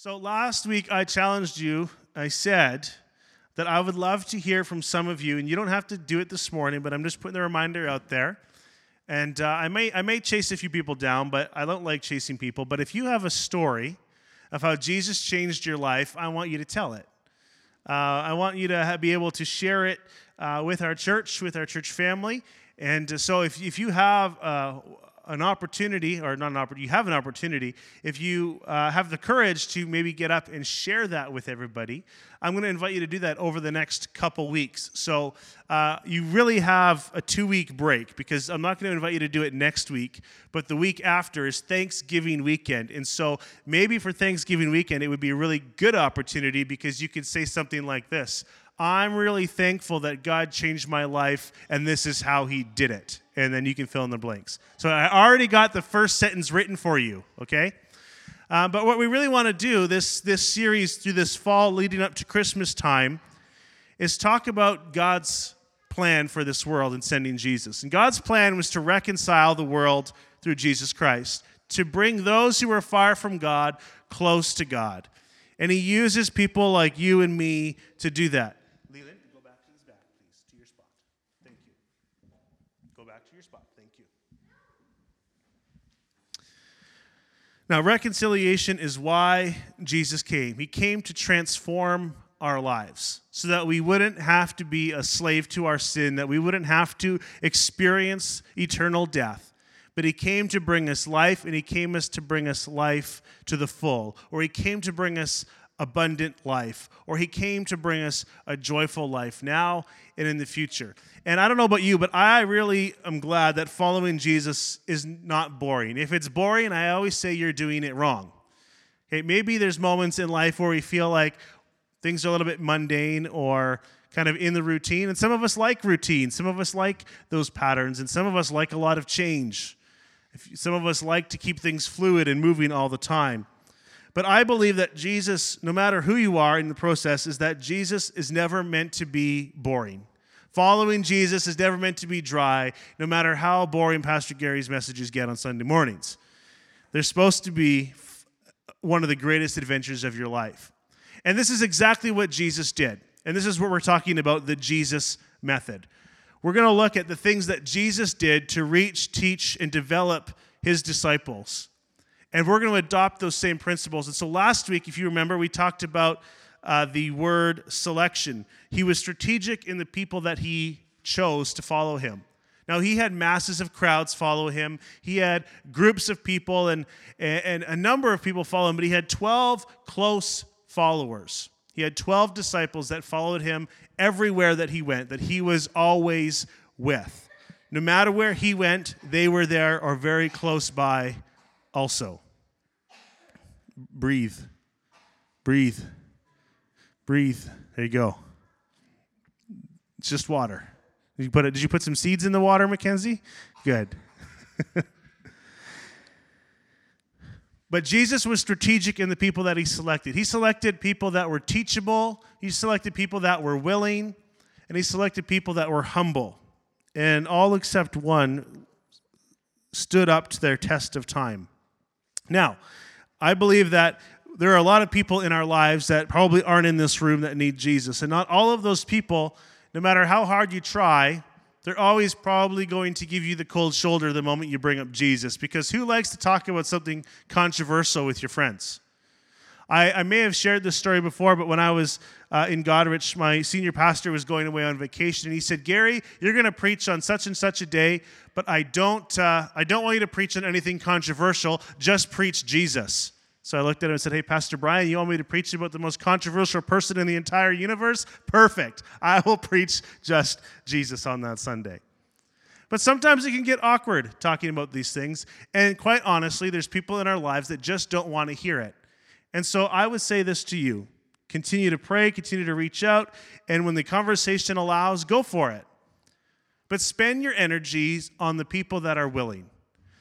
So last week I challenged you. I said that I would love to hear from some of you, and you don't have to do it this morning, but I'm just putting the reminder out there. And uh, I may I may chase a few people down, but I don't like chasing people. But if you have a story of how Jesus changed your life, I want you to tell it. Uh, I want you to have, be able to share it uh, with our church, with our church family. And uh, so if, if you have uh, an opportunity, or not an opportunity, you have an opportunity, if you uh, have the courage to maybe get up and share that with everybody, I'm going to invite you to do that over the next couple weeks. So uh, you really have a two week break because I'm not going to invite you to do it next week, but the week after is Thanksgiving weekend. And so maybe for Thanksgiving weekend, it would be a really good opportunity because you could say something like this I'm really thankful that God changed my life, and this is how He did it. And then you can fill in the blanks. So I already got the first sentence written for you, okay? Uh, but what we really want to do this, this series through this fall leading up to Christmas time is talk about God's plan for this world in sending Jesus. And God's plan was to reconcile the world through Jesus Christ, to bring those who are far from God close to God. And He uses people like you and me to do that. Now, reconciliation is why Jesus came. He came to transform our lives so that we wouldn't have to be a slave to our sin, that we wouldn't have to experience eternal death. But he came to bring us life, and he came us to bring us life to the full, or he came to bring us abundant life, or he came to bring us a joyful life now and in the future. And I don't know about you, but I really am glad that following Jesus is not boring. If it's boring, I always say you're doing it wrong. Okay, maybe there's moments in life where we feel like things are a little bit mundane or kind of in the routine. And some of us like routine, some of us like those patterns, and some of us like a lot of change. Some of us like to keep things fluid and moving all the time. But I believe that Jesus, no matter who you are in the process, is that Jesus is never meant to be boring. Following Jesus is never meant to be dry, no matter how boring Pastor Gary's messages get on Sunday mornings. They're supposed to be one of the greatest adventures of your life. And this is exactly what Jesus did. And this is what we're talking about the Jesus method. We're going to look at the things that Jesus did to reach, teach, and develop his disciples. And we're going to adopt those same principles. And so last week, if you remember, we talked about uh, the word selection. He was strategic in the people that he chose to follow him. Now, he had masses of crowds follow him. He had groups of people and, and a number of people follow him, but he had 12 close followers. He had 12 disciples that followed him everywhere that he went, that he was always with. No matter where he went, they were there or very close by also. Breathe. Breathe. Breathe. There you go. It's just water. Did you put it, did you put some seeds in the water, Mackenzie? Good. but Jesus was strategic in the people that he selected. He selected people that were teachable, he selected people that were willing, and he selected people that were humble. And all except one stood up to their test of time. Now, I believe that there are a lot of people in our lives that probably aren't in this room that need Jesus. And not all of those people, no matter how hard you try, they're always probably going to give you the cold shoulder the moment you bring up Jesus. Because who likes to talk about something controversial with your friends? I, I may have shared this story before, but when I was uh, in Goderich, my senior pastor was going away on vacation, and he said, "Gary, you're going to preach on such and such a day, but I don't, uh, I don't want you to preach on anything controversial. Just preach Jesus." So I looked at him and said, Hey, Pastor Brian, you want me to preach about the most controversial person in the entire universe? Perfect. I will preach just Jesus on that Sunday. But sometimes it can get awkward talking about these things. And quite honestly, there's people in our lives that just don't want to hear it. And so I would say this to you continue to pray, continue to reach out, and when the conversation allows, go for it. But spend your energies on the people that are willing.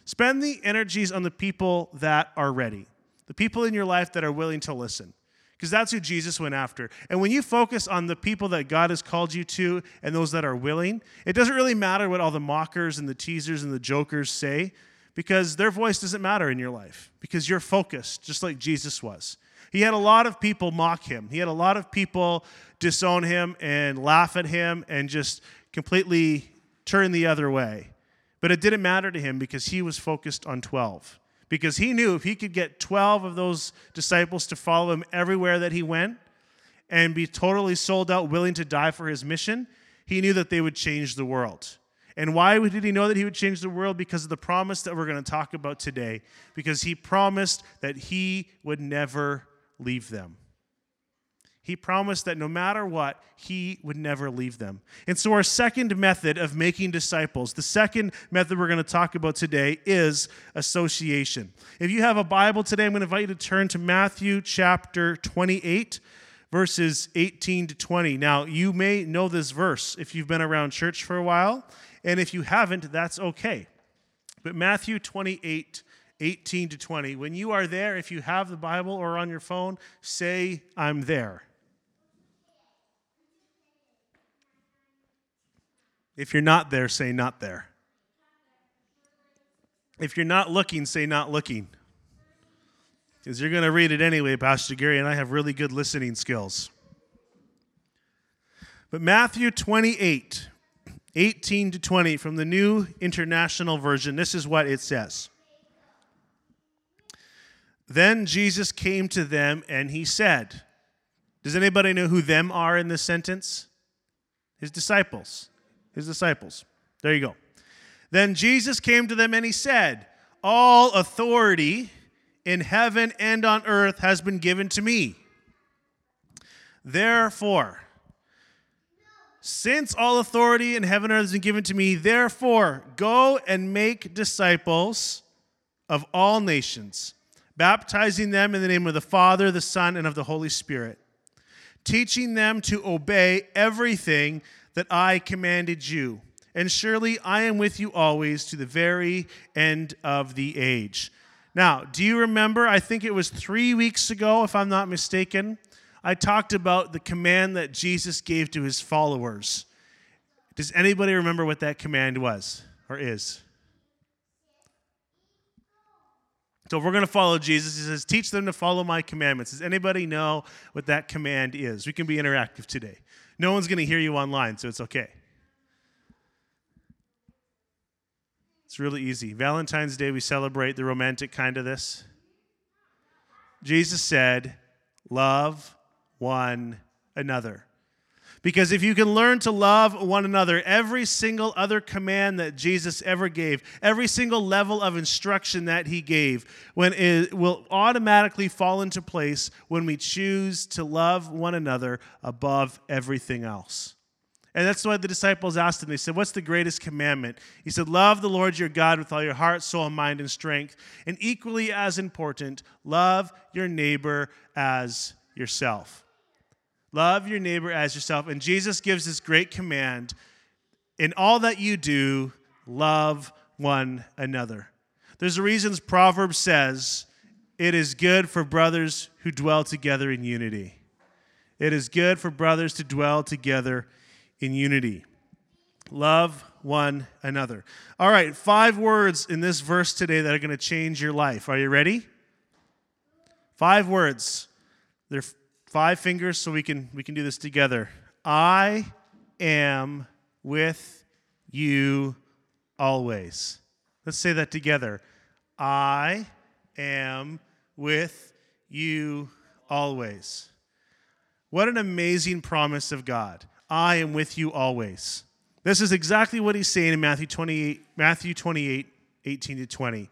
Spend the energies on the people that are ready, the people in your life that are willing to listen. Because that's who Jesus went after. And when you focus on the people that God has called you to and those that are willing, it doesn't really matter what all the mockers and the teasers and the jokers say because their voice doesn't matter in your life because you're focused, just like Jesus was. He had a lot of people mock him, he had a lot of people disown him and laugh at him and just completely turn the other way. But it didn't matter to him because he was focused on 12. Because he knew if he could get 12 of those disciples to follow him everywhere that he went and be totally sold out, willing to die for his mission, he knew that they would change the world. And why did he know that he would change the world? Because of the promise that we're going to talk about today. Because he promised that he would never leave them. He promised that no matter what, he would never leave them. And so, our second method of making disciples, the second method we're going to talk about today is association. If you have a Bible today, I'm going to invite you to turn to Matthew chapter 28, verses 18 to 20. Now, you may know this verse if you've been around church for a while, and if you haven't, that's okay. But Matthew 28, 18 to 20, when you are there, if you have the Bible or on your phone, say, I'm there. If you're not there, say not there. If you're not looking, say not looking. Because you're going to read it anyway, Pastor Gary, and I have really good listening skills. But Matthew 28, 18 to 20 from the New International Version, this is what it says. Then Jesus came to them and he said, Does anybody know who them are in this sentence? His disciples his disciples. There you go. Then Jesus came to them and he said, All authority in heaven and on earth has been given to me. Therefore, since all authority in heaven and earth has been given to me, therefore go and make disciples of all nations, baptizing them in the name of the Father, the Son, and of the Holy Spirit, teaching them to obey everything that I commanded you. And surely I am with you always to the very end of the age. Now, do you remember? I think it was three weeks ago, if I'm not mistaken, I talked about the command that Jesus gave to his followers. Does anybody remember what that command was or is? So if we're going to follow Jesus, he says, teach them to follow my commandments. Does anybody know what that command is? We can be interactive today. No one's going to hear you online, so it's okay. It's really easy. Valentine's Day, we celebrate the romantic kind of this. Jesus said, Love one another. Because if you can learn to love one another, every single other command that Jesus ever gave, every single level of instruction that he gave, when it will automatically fall into place when we choose to love one another above everything else. And that's why the disciples asked him, they said, What's the greatest commandment? He said, Love the Lord your God with all your heart, soul, mind, and strength. And equally as important, love your neighbor as yourself. Love your neighbor as yourself. And Jesus gives this great command in all that you do, love one another. There's a reason Proverbs says, It is good for brothers who dwell together in unity. It is good for brothers to dwell together in unity. Love one another. All right, five words in this verse today that are going to change your life. Are you ready? Five words. They're five fingers so we can we can do this together. I am with you always. Let's say that together. I am with you always. What an amazing promise of God. I am with you always. This is exactly what he's saying in Matthew 28, Matthew 28, 18 to 20.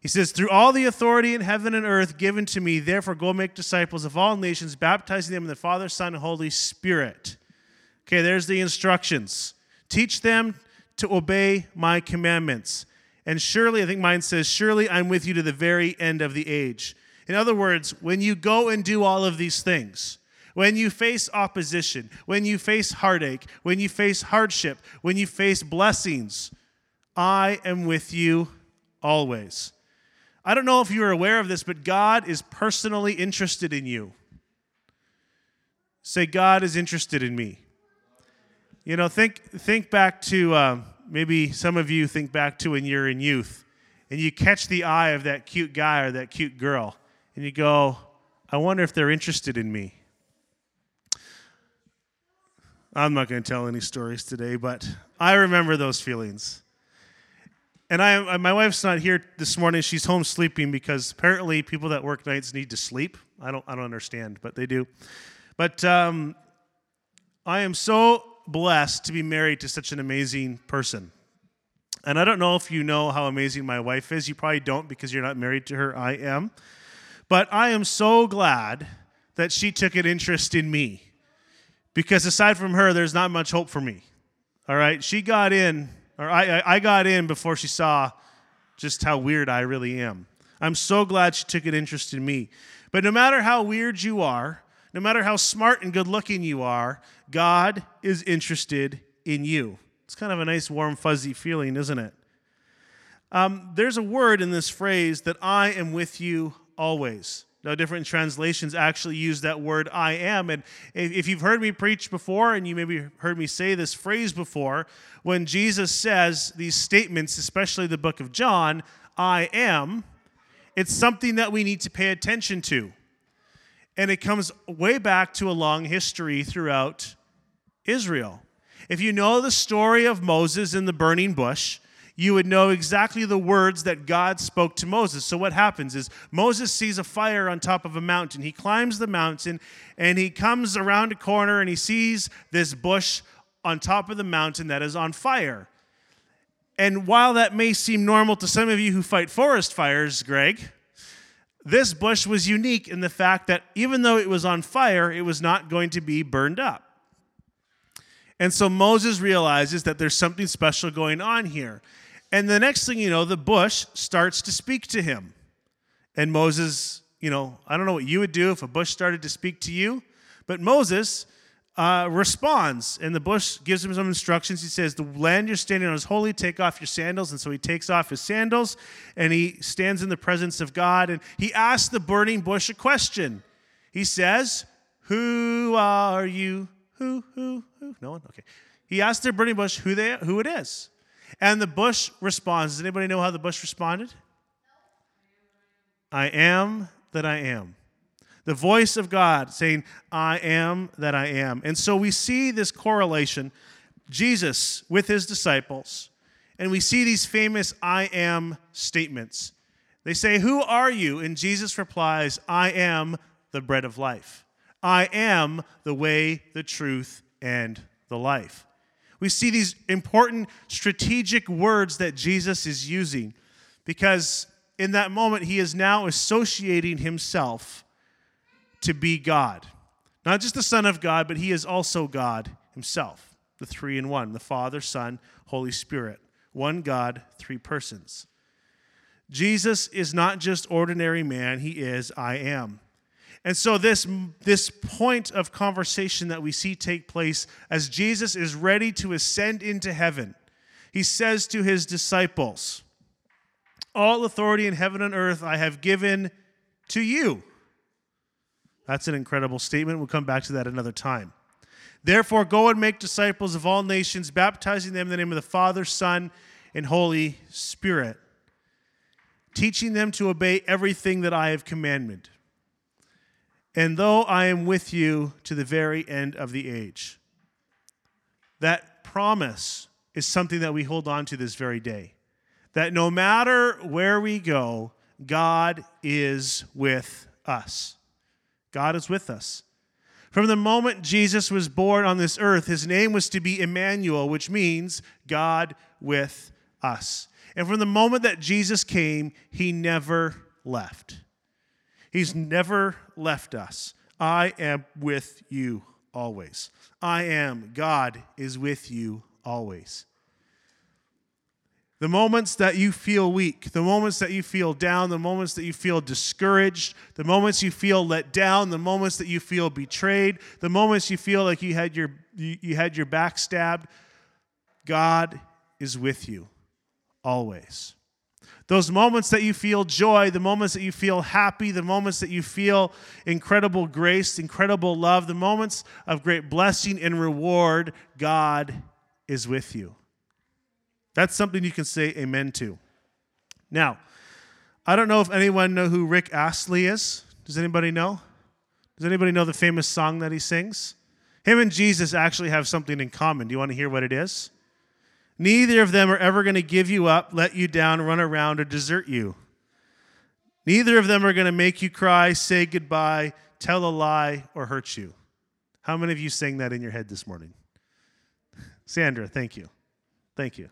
He says, Through all the authority in heaven and earth given to me, therefore go make disciples of all nations, baptizing them in the Father, Son, and Holy Spirit. Okay, there's the instructions. Teach them to obey my commandments. And surely, I think mine says, Surely I'm with you to the very end of the age. In other words, when you go and do all of these things, when you face opposition, when you face heartache, when you face hardship, when you face blessings, I am with you always. I don't know if you're aware of this, but God is personally interested in you. Say, God is interested in me. You know, think, think back to uh, maybe some of you think back to when you're in youth and you catch the eye of that cute guy or that cute girl, and you go, I wonder if they're interested in me. I'm not going to tell any stories today, but I remember those feelings. And I, my wife's not here this morning. She's home sleeping because apparently people that work nights need to sleep. I don't, I don't understand, but they do. But um, I am so blessed to be married to such an amazing person. And I don't know if you know how amazing my wife is. You probably don't because you're not married to her. I am. But I am so glad that she took an interest in me because aside from her, there's not much hope for me. All right? She got in, or I, I got in before she saw just how weird I really am. I'm so glad she took an interest in me. But no matter how weird you are, no matter how smart and good looking you are, God is interested in you. It's kind of a nice, warm, fuzzy feeling, isn't it? Um, there's a word in this phrase that I am with you always. Now, different translations actually use that word I am. And if you've heard me preach before, and you maybe heard me say this phrase before, when Jesus says these statements, especially the book of John, I am, it's something that we need to pay attention to. And it comes way back to a long history throughout Israel. If you know the story of Moses in the burning bush, you would know exactly the words that God spoke to Moses. So, what happens is Moses sees a fire on top of a mountain. He climbs the mountain and he comes around a corner and he sees this bush on top of the mountain that is on fire. And while that may seem normal to some of you who fight forest fires, Greg, this bush was unique in the fact that even though it was on fire, it was not going to be burned up. And so Moses realizes that there's something special going on here. And the next thing you know, the bush starts to speak to him. And Moses, you know, I don't know what you would do if a bush started to speak to you, but Moses uh, responds, and the bush gives him some instructions. He says, The land you're standing on is holy, take off your sandals. And so he takes off his sandals and he stands in the presence of God. And he asks the burning bush a question. He says, Who are you? Who, who, who? No one? Okay. He asks the burning bush who, they, who it is. And the bush responds. Does anybody know how the bush responded? I am that I am. The voice of God saying, I am that I am. And so we see this correlation Jesus with his disciples, and we see these famous I am statements. They say, Who are you? And Jesus replies, I am the bread of life. I am the way, the truth, and the life. We see these important strategic words that Jesus is using because in that moment he is now associating himself to be God. Not just the Son of God, but he is also God himself, the three in one the Father, Son, Holy Spirit. One God, three persons. Jesus is not just ordinary man, he is I am. And so, this, this point of conversation that we see take place as Jesus is ready to ascend into heaven, he says to his disciples, All authority in heaven and earth I have given to you. That's an incredible statement. We'll come back to that another time. Therefore, go and make disciples of all nations, baptizing them in the name of the Father, Son, and Holy Spirit, teaching them to obey everything that I have commanded. And though I am with you to the very end of the age. That promise is something that we hold on to this very day. That no matter where we go, God is with us. God is with us. From the moment Jesus was born on this earth, his name was to be Emmanuel, which means God with us. And from the moment that Jesus came, he never left. He's never left us. I am with you always. I am. God is with you always. The moments that you feel weak, the moments that you feel down, the moments that you feel discouraged, the moments you feel let down, the moments that you feel betrayed, the moments you feel like you had your, you, you had your back stabbed, God is with you always. Those moments that you feel joy, the moments that you feel happy, the moments that you feel incredible grace, incredible love, the moments of great blessing and reward, God is with you. That's something you can say amen to. Now, I don't know if anyone know who Rick Astley is. Does anybody know? Does anybody know the famous song that he sings? Him and Jesus actually have something in common. Do you want to hear what it is? Neither of them are ever going to give you up, let you down, run around, or desert you. Neither of them are going to make you cry, say goodbye, tell a lie, or hurt you. How many of you sang that in your head this morning? Sandra, thank you. Thank you.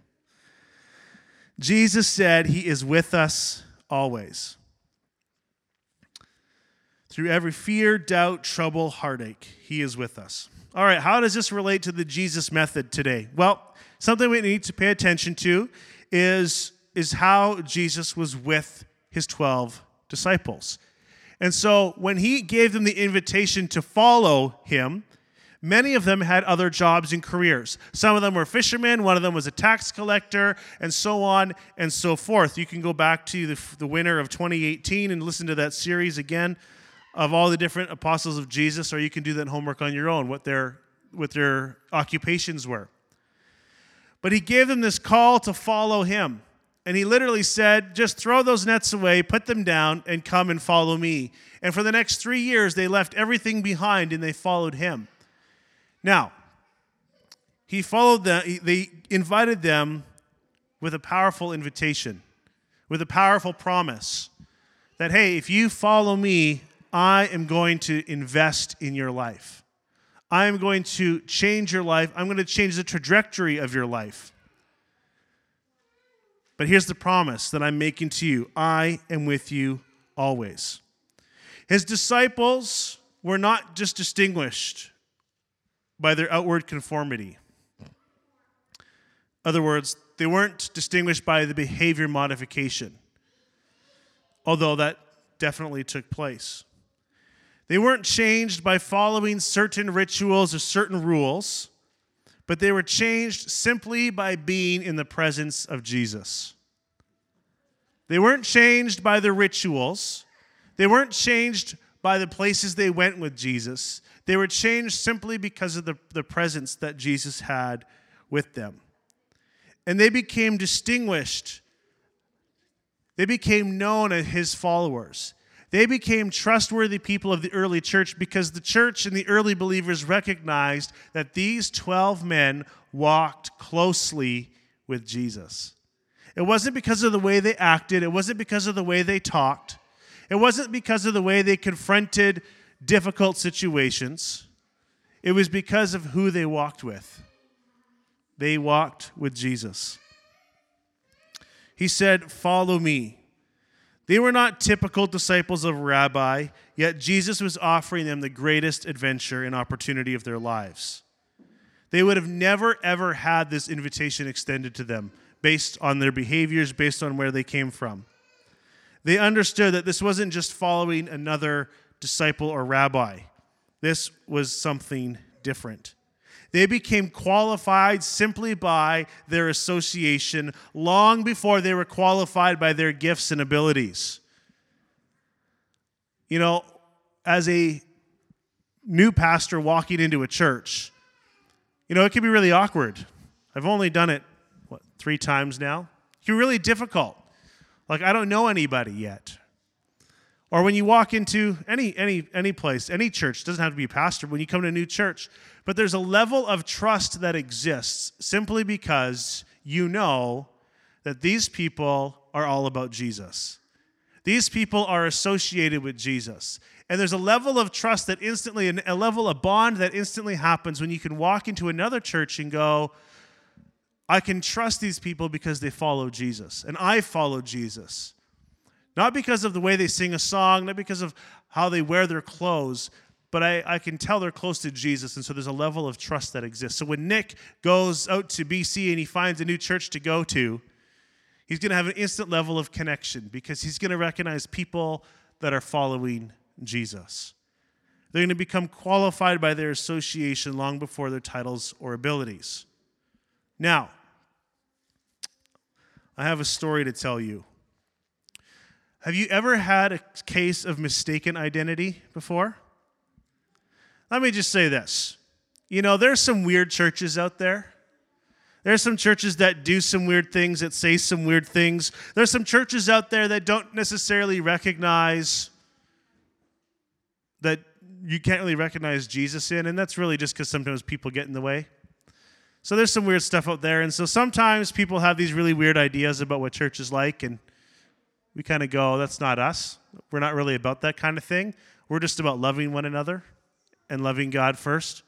Jesus said he is with us always. Through every fear, doubt, trouble, heartache, he is with us. All right, how does this relate to the Jesus method today? Well, something we need to pay attention to is, is how Jesus was with his 12 disciples. And so when he gave them the invitation to follow him, Many of them had other jobs and careers. Some of them were fishermen, one of them was a tax collector, and so on and so forth. You can go back to the, the winter of 2018 and listen to that series again of all the different apostles of Jesus, or you can do that homework on your own, what their, what their occupations were. But he gave them this call to follow him. And he literally said, just throw those nets away, put them down, and come and follow me. And for the next three years, they left everything behind and they followed him. Now, he followed them, they invited them with a powerful invitation, with a powerful promise that, hey, if you follow me, I am going to invest in your life. I am going to change your life. I'm going to change the trajectory of your life. But here's the promise that I'm making to you I am with you always. His disciples were not just distinguished by their outward conformity. In other words, they weren't distinguished by the behavior modification, although that definitely took place. They weren't changed by following certain rituals or certain rules, but they were changed simply by being in the presence of Jesus. They weren't changed by the rituals. They weren't changed by the places they went with Jesus. They were changed simply because of the, the presence that Jesus had with them. And they became distinguished. They became known as his followers. They became trustworthy people of the early church because the church and the early believers recognized that these 12 men walked closely with Jesus. It wasn't because of the way they acted, it wasn't because of the way they talked, it wasn't because of the way they confronted difficult situations, it was because of who they walked with. They walked with Jesus. He said, Follow me. They were not typical disciples of Rabbi, yet Jesus was offering them the greatest adventure and opportunity of their lives. They would have never, ever had this invitation extended to them based on their behaviors, based on where they came from. They understood that this wasn't just following another disciple, or rabbi. This was something different. They became qualified simply by their association long before they were qualified by their gifts and abilities. You know, as a new pastor walking into a church, you know, it can be really awkward. I've only done it, what, three times now? It can be really difficult. Like, I don't know anybody yet, or when you walk into any any any place, any church, doesn't have to be a pastor, when you come to a new church, but there's a level of trust that exists simply because you know that these people are all about Jesus. These people are associated with Jesus. And there's a level of trust that instantly, a level of bond that instantly happens when you can walk into another church and go, I can trust these people because they follow Jesus. And I follow Jesus. Not because of the way they sing a song, not because of how they wear their clothes, but I, I can tell they're close to Jesus. And so there's a level of trust that exists. So when Nick goes out to BC and he finds a new church to go to, he's going to have an instant level of connection because he's going to recognize people that are following Jesus. They're going to become qualified by their association long before their titles or abilities. Now, I have a story to tell you. Have you ever had a case of mistaken identity before? Let me just say this. You know, there's some weird churches out there. There's some churches that do some weird things, that say some weird things. There's some churches out there that don't necessarily recognize that you can't really recognize Jesus in, and that's really just because sometimes people get in the way. So there's some weird stuff out there, and so sometimes people have these really weird ideas about what church is like, and we kind of go, oh, that's not us. We're not really about that kind of thing. We're just about loving one another and loving God first.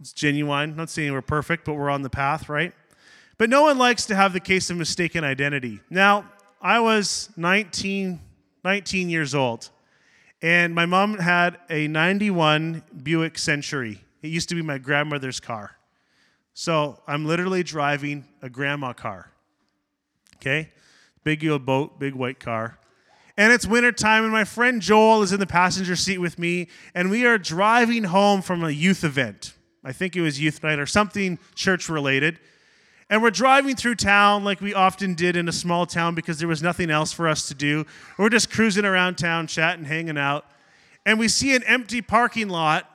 It's genuine. Not saying we're perfect, but we're on the path, right? But no one likes to have the case of mistaken identity. Now, I was 19, 19 years old, and my mom had a 91 Buick Century. It used to be my grandmother's car. So I'm literally driving a grandma car. Okay? Big yellow boat, big white car. And it's wintertime, and my friend Joel is in the passenger seat with me, and we are driving home from a youth event. I think it was youth night or something church related. And we're driving through town like we often did in a small town because there was nothing else for us to do. We're just cruising around town, chatting, hanging out. And we see an empty parking lot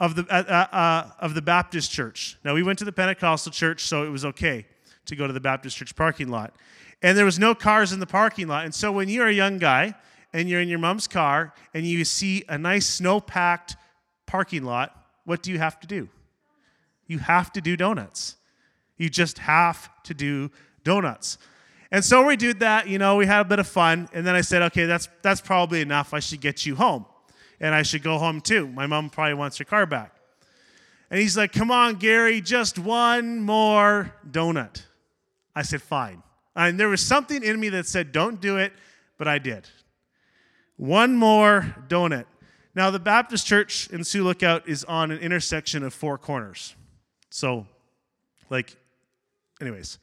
of the, uh, uh, uh, of the Baptist church. Now, we went to the Pentecostal church, so it was okay to go to the Baptist church parking lot. And there was no cars in the parking lot. And so when you're a young guy and you're in your mom's car and you see a nice snow packed parking lot, what do you have to do? You have to do donuts. You just have to do donuts. And so we did that, you know, we had a bit of fun, and then I said, okay, that's that's probably enough. I should get you home. And I should go home too. My mom probably wants her car back. And he's like, come on, Gary, just one more donut. I said, fine. Uh, and there was something in me that said, don't do it, but I did. One more donut. Now, the Baptist church in Sioux Lookout is on an intersection of four corners. So, like, anyways.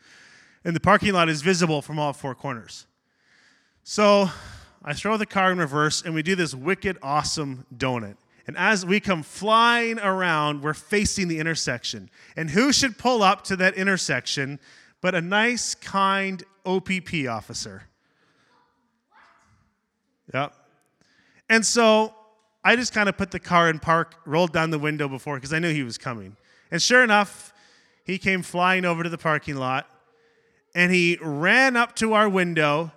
And the parking lot is visible from all four corners. So I throw the car in reverse and we do this wicked awesome donut. And as we come flying around, we're facing the intersection. And who should pull up to that intersection but a nice, kind OPP officer? Yep. And so I just kind of put the car in park, rolled down the window before because I knew he was coming. And sure enough, he came flying over to the parking lot and he ran up to our window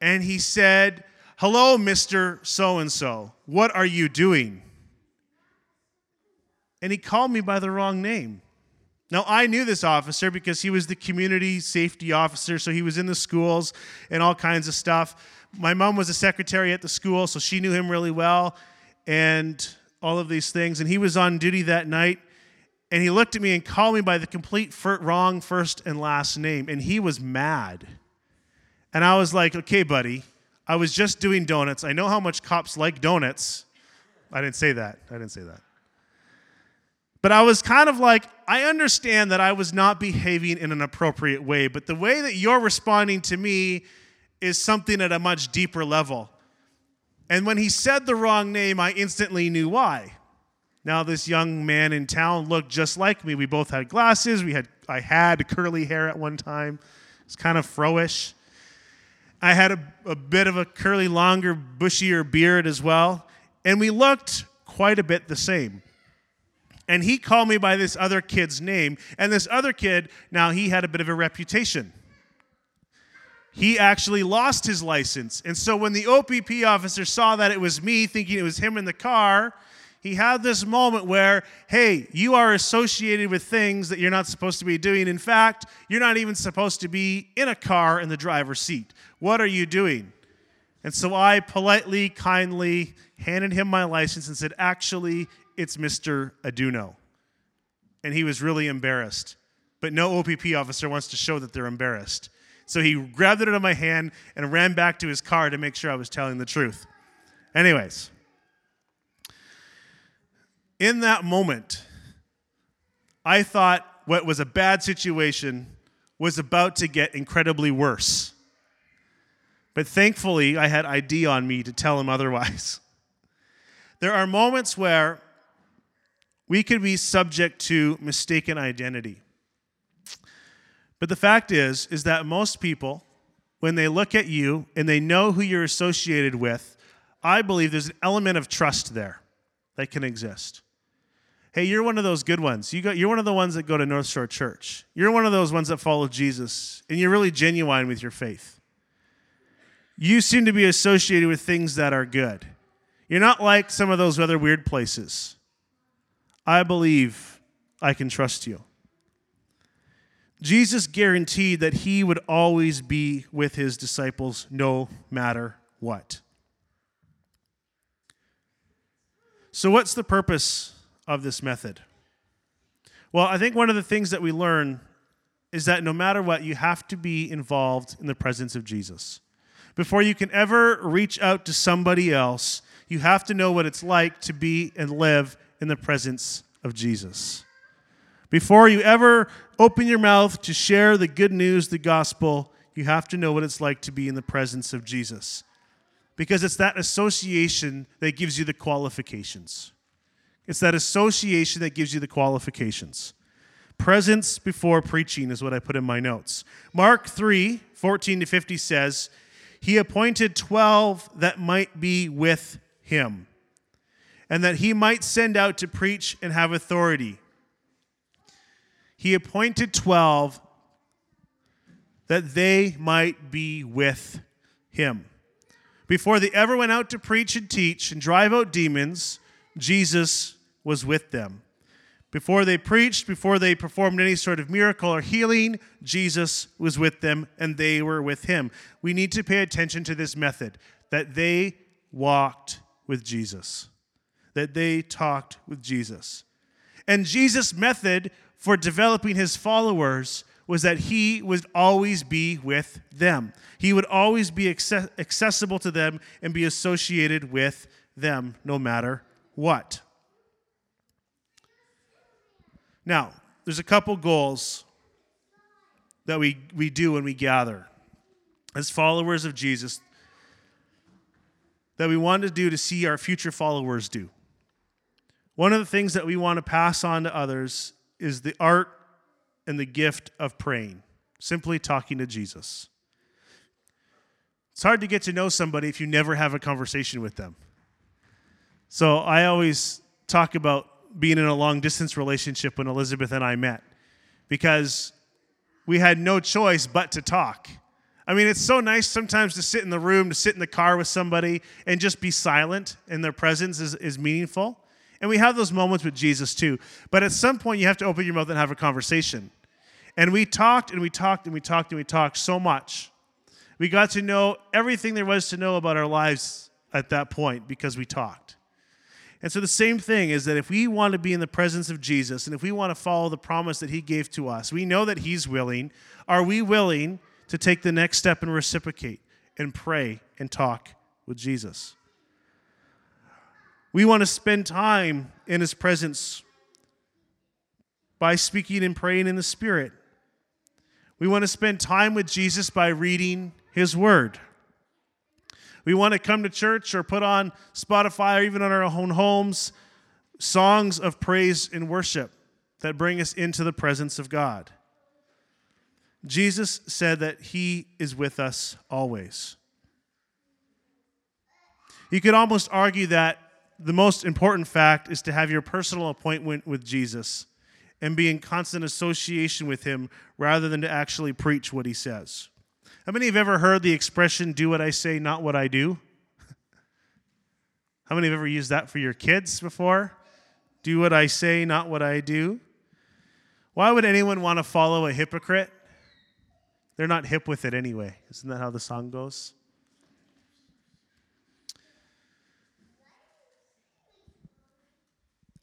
and he said, Hello, Mr. So and so. What are you doing? And he called me by the wrong name. Now, I knew this officer because he was the community safety officer, so he was in the schools and all kinds of stuff. My mom was a secretary at the school, so she knew him really well and all of these things. And he was on duty that night and he looked at me and called me by the complete fir- wrong first and last name, and he was mad. And I was like, okay, buddy, I was just doing donuts. I know how much cops like donuts. I didn't say that. I didn't say that. But I was kind of like, I understand that I was not behaving in an appropriate way, but the way that you're responding to me is something at a much deeper level. And when he said the wrong name, I instantly knew why. Now this young man in town looked just like me. We both had glasses. We had I had curly hair at one time. It's kind of froish. I had a, a bit of a curly, longer, bushier beard as well. And we looked quite a bit the same. And he called me by this other kid's name. And this other kid, now he had a bit of a reputation. He actually lost his license. And so when the OPP officer saw that it was me, thinking it was him in the car, he had this moment where, hey, you are associated with things that you're not supposed to be doing. In fact, you're not even supposed to be in a car in the driver's seat. What are you doing? And so I politely, kindly handed him my license and said, actually, it's Mr. Aduno. And he was really embarrassed. But no OPP officer wants to show that they're embarrassed. So he grabbed it out of my hand and ran back to his car to make sure I was telling the truth. Anyways in that moment, I thought what was a bad situation was about to get incredibly worse. But thankfully, I had ID on me to tell him otherwise. There are moments where we could be subject to mistaken identity. But the fact is is that most people when they look at you and they know who you're associated with, I believe there's an element of trust there that can exist. Hey, you're one of those good ones. You got, you're one of the ones that go to North Shore Church. You're one of those ones that follow Jesus, and you're really genuine with your faith. You seem to be associated with things that are good. You're not like some of those other weird places. I believe I can trust you. Jesus guaranteed that he would always be with his disciples no matter what. So, what's the purpose of this method? Well, I think one of the things that we learn is that no matter what, you have to be involved in the presence of Jesus. Before you can ever reach out to somebody else, you have to know what it's like to be and live in the presence of Jesus. Before you ever open your mouth to share the good news, the gospel, you have to know what it's like to be in the presence of Jesus. Because it's that association that gives you the qualifications. It's that association that gives you the qualifications. Presence before preaching is what I put in my notes. Mark 3 14 to 50 says, He appointed 12 that might be with him, and that he might send out to preach and have authority. He appointed 12 that they might be with him. Before they ever went out to preach and teach and drive out demons, Jesus was with them. Before they preached, before they performed any sort of miracle or healing, Jesus was with them and they were with him. We need to pay attention to this method that they walked with Jesus, that they talked with Jesus. And Jesus' method for developing his followers was that he would always be with them. He would always be accessible to them and be associated with them no matter what. Now, there's a couple goals that we, we do when we gather as followers of Jesus that we want to do to see our future followers do. One of the things that we want to pass on to others is the art and the gift of praying, simply talking to Jesus. It's hard to get to know somebody if you never have a conversation with them. So I always talk about being in a long distance relationship when Elizabeth and I met because we had no choice but to talk. I mean, it's so nice sometimes to sit in the room, to sit in the car with somebody and just be silent, and their presence is, is meaningful. And we have those moments with Jesus too. But at some point, you have to open your mouth and have a conversation. And we talked and we talked and we talked and we talked so much. We got to know everything there was to know about our lives at that point because we talked. And so the same thing is that if we want to be in the presence of Jesus and if we want to follow the promise that he gave to us, we know that he's willing. Are we willing to take the next step and reciprocate and pray and talk with Jesus? We want to spend time in his presence by speaking and praying in the Spirit. We want to spend time with Jesus by reading his word. We want to come to church or put on Spotify or even on our own homes songs of praise and worship that bring us into the presence of God. Jesus said that he is with us always. You could almost argue that the most important fact is to have your personal appointment with Jesus and be in constant association with him rather than to actually preach what he says. How many have ever heard the expression, do what I say, not what I do? How many have ever used that for your kids before? Do what I say, not what I do. Why would anyone want to follow a hypocrite? They're not hip with it anyway. Isn't that how the song goes?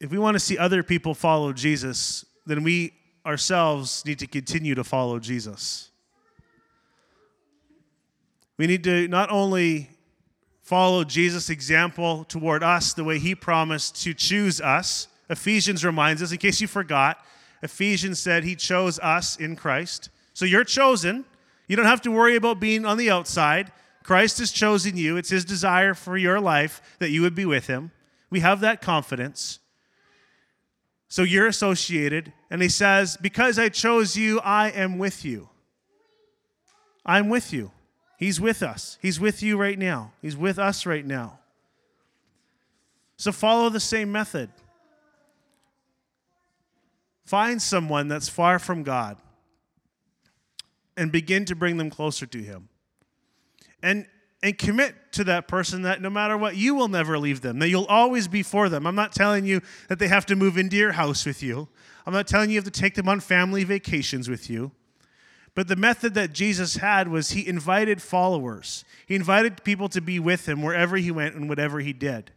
If we want to see other people follow Jesus, then we ourselves need to continue to follow Jesus. We need to not only follow Jesus' example toward us the way he promised to choose us. Ephesians reminds us, in case you forgot, Ephesians said he chose us in Christ. So you're chosen. You don't have to worry about being on the outside. Christ has chosen you. It's his desire for your life that you would be with him. We have that confidence. So you're associated. And he says, Because I chose you, I am with you. I'm with you. He's with us. He's with you right now. He's with us right now. So follow the same method. Find someone that's far from God and begin to bring them closer to Him. And, and commit to that person that no matter what, you will never leave them, that you'll always be for them. I'm not telling you that they have to move into your house with you, I'm not telling you you have to take them on family vacations with you. But the method that Jesus had was he invited followers. He invited people to be with him wherever he went and whatever he did.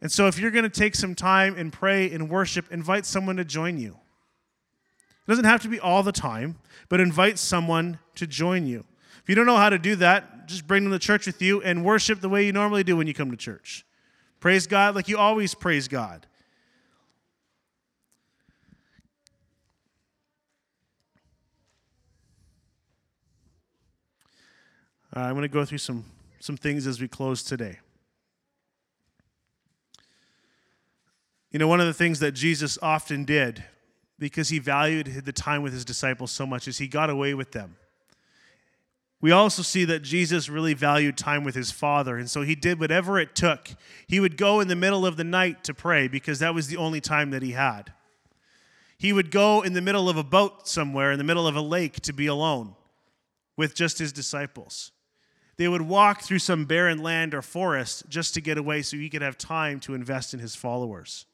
And so if you're going to take some time and pray and worship, invite someone to join you. It doesn't have to be all the time, but invite someone to join you. If you don't know how to do that, just bring them to church with you and worship the way you normally do when you come to church. Praise God like you always praise God. Uh, I'm going to go through some, some things as we close today. You know, one of the things that Jesus often did, because he valued the time with his disciples so much, is he got away with them. We also see that Jesus really valued time with his Father, and so he did whatever it took. He would go in the middle of the night to pray because that was the only time that he had. He would go in the middle of a boat somewhere, in the middle of a lake, to be alone with just his disciples. They would walk through some barren land or forest just to get away so he could have time to invest in his followers.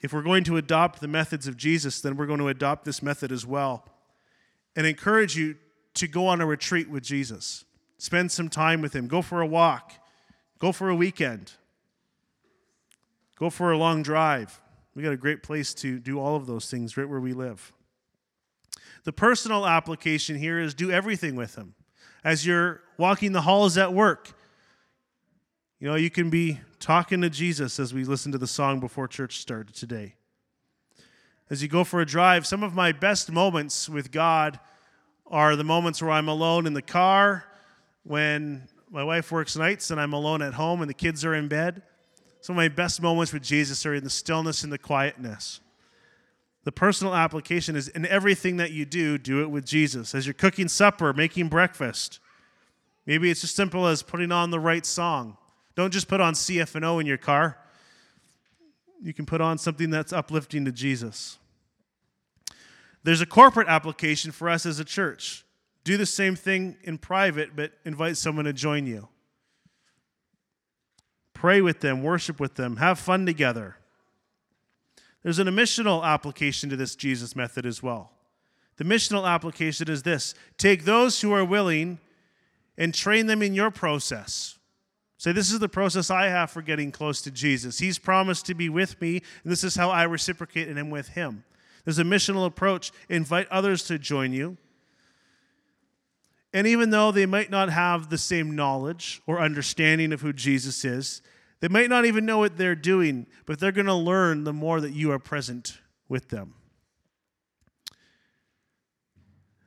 If we're going to adopt the methods of Jesus, then we're going to adopt this method as well. And encourage you to go on a retreat with Jesus. Spend some time with him. Go for a walk. Go for a weekend. Go for a long drive. We got a great place to do all of those things right where we live. The personal application here is do everything with him as you're walking the halls at work. You know, you can be talking to Jesus as we listen to the song before church started today. As you go for a drive, some of my best moments with God are the moments where I'm alone in the car, when my wife works nights and I'm alone at home and the kids are in bed. Some of my best moments with Jesus are in the stillness and the quietness. The personal application is in everything that you do, do it with Jesus. As you're cooking supper, making breakfast, maybe it's as simple as putting on the right song. Don't just put on CFNO in your car. You can put on something that's uplifting to Jesus. There's a corporate application for us as a church. Do the same thing in private, but invite someone to join you. Pray with them, worship with them, have fun together. There's an missional application to this Jesus method as well. The missional application is this take those who are willing and train them in your process. Say, this is the process I have for getting close to Jesus. He's promised to be with me, and this is how I reciprocate and am with him. There's a missional approach. Invite others to join you. And even though they might not have the same knowledge or understanding of who Jesus is, they might not even know what they're doing, but they're going to learn the more that you are present with them.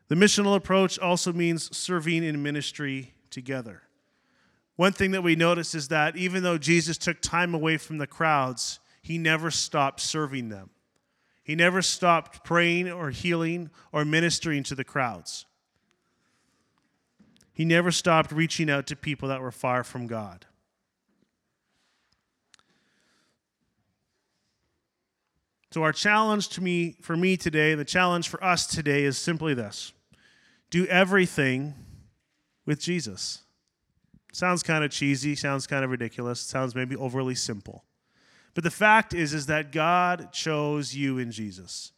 The missional approach also means serving in ministry together. One thing that we notice is that even though Jesus took time away from the crowds, he never stopped serving them. He never stopped praying or healing or ministering to the crowds. He never stopped reaching out to people that were far from God. So our challenge to me for me today, and the challenge for us today is simply this. Do everything with Jesus. Sounds kind of cheesy, sounds kind of ridiculous, sounds maybe overly simple. But the fact is is that God chose you in Jesus.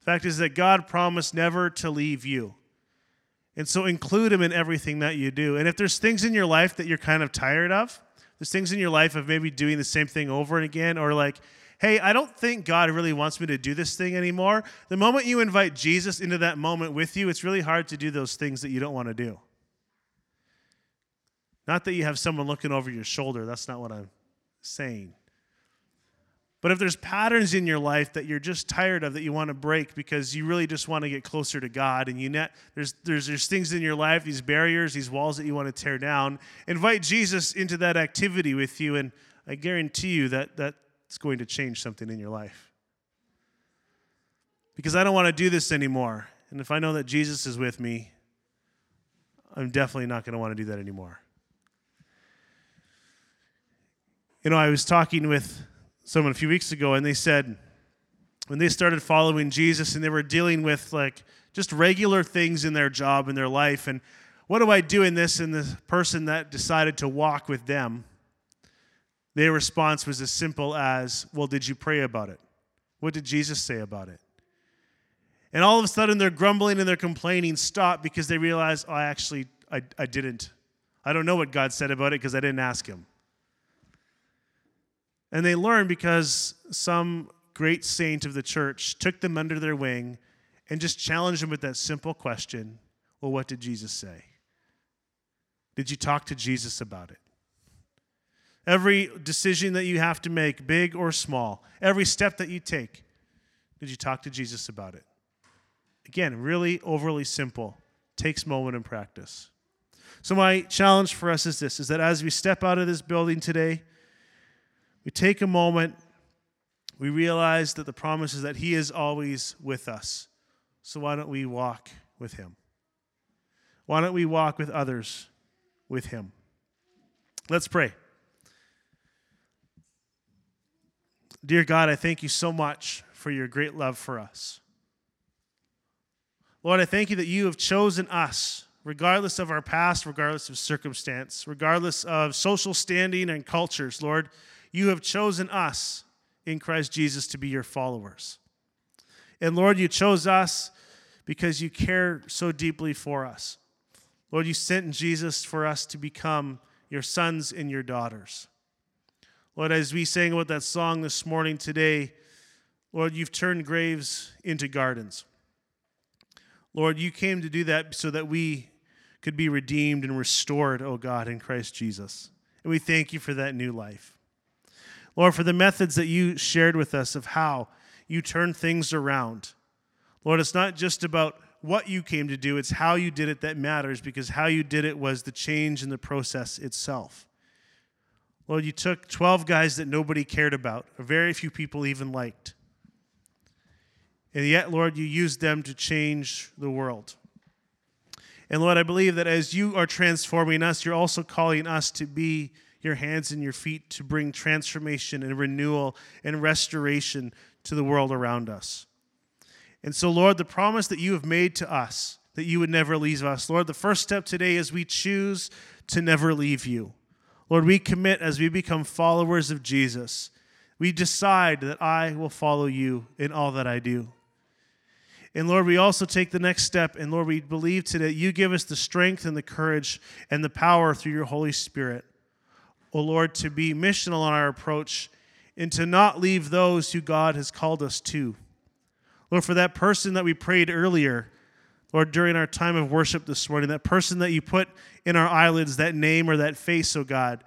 The fact is that God promised never to leave you. And so include him in everything that you do. And if there's things in your life that you're kind of tired of, there's things in your life of maybe doing the same thing over and again or like hey, I don't think God really wants me to do this thing anymore, the moment you invite Jesus into that moment with you, it's really hard to do those things that you don't want to do. Not that you have someone looking over your shoulder, that's not what I'm saying. But if there's patterns in your life that you're just tired of that you want to break because you really just want to get closer to God and you net there's there's there's things in your life, these barriers, these walls that you want to tear down, invite Jesus into that activity with you and I guarantee you that that's going to change something in your life. Because I don't want to do this anymore. And if I know that Jesus is with me, I'm definitely not going to want to do that anymore. You know, I was talking with someone a few weeks ago, and they said, when they started following Jesus and they were dealing with like just regular things in their job and their life and what do I do in this? And the person that decided to walk with them their response was as simple as well did you pray about it? What did Jesus say about it? And all of a sudden their grumbling and their complaining stopped because they realized oh, I actually I, I didn't. I don't know what God said about it because I didn't ask him and they learned because some great saint of the church took them under their wing and just challenged them with that simple question Well, what did Jesus say? Did you talk to Jesus about it? Every decision that you have to make, big or small, every step that you take, did you talk to Jesus about it? Again, really overly simple. Takes moment and practice. So my challenge for us is this is that as we step out of this building today, we take a moment we realize that the promise is that He is always with us. So why don't we walk with Him? Why don't we walk with others with Him? Let's pray. Dear God, I thank you so much for your great love for us. Lord, I thank you that you have chosen us, regardless of our past, regardless of circumstance, regardless of social standing and cultures. Lord, you have chosen us in Christ Jesus to be your followers. And Lord, you chose us because you care so deeply for us. Lord, you sent Jesus for us to become your sons and your daughters. Lord, as we sang about that song this morning today, Lord, you've turned graves into gardens. Lord, you came to do that so that we could be redeemed and restored, oh God, in Christ Jesus. And we thank you for that new life. Lord, for the methods that you shared with us of how you turn things around. Lord, it's not just about what you came to do, it's how you did it that matters because how you did it was the change in the process itself. Lord, you took 12 guys that nobody cared about, or very few people even liked. And yet, Lord, you used them to change the world. And Lord, I believe that as you are transforming us, you're also calling us to be your hands and your feet to bring transformation and renewal and restoration to the world around us. And so, Lord, the promise that you have made to us, that you would never leave us, Lord, the first step today is we choose to never leave you. Lord, we commit as we become followers of Jesus. We decide that I will follow you in all that I do. And Lord, we also take the next step. And Lord, we believe today you give us the strength and the courage and the power through your Holy Spirit O Lord, to be missional in our approach and to not leave those who God has called us to. Lord, for that person that we prayed earlier, Lord, during our time of worship this morning, that person that you put in our eyelids, that name or that face, oh God,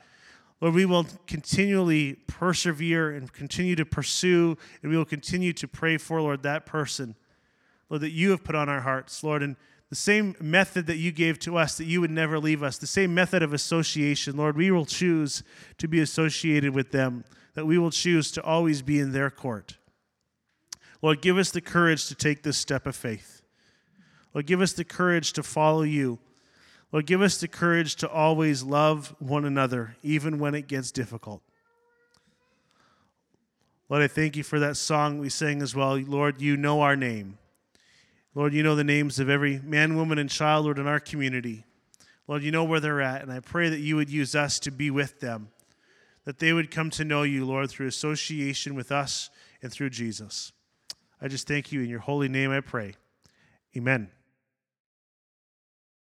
Lord, we will continually persevere and continue to pursue, and we will continue to pray for, Lord, that person, Lord, that you have put on our hearts, Lord. And the same method that you gave to us, that you would never leave us, the same method of association, Lord, we will choose to be associated with them, that we will choose to always be in their court. Lord, give us the courage to take this step of faith. Lord, give us the courage to follow you. Lord, give us the courage to always love one another, even when it gets difficult. Lord, I thank you for that song we sang as well. Lord, you know our name. Lord, you know the names of every man, woman, and child, Lord, in our community. Lord, you know where they're at, and I pray that you would use us to be with them, that they would come to know you, Lord, through association with us and through Jesus. I just thank you in your holy name, I pray. Amen.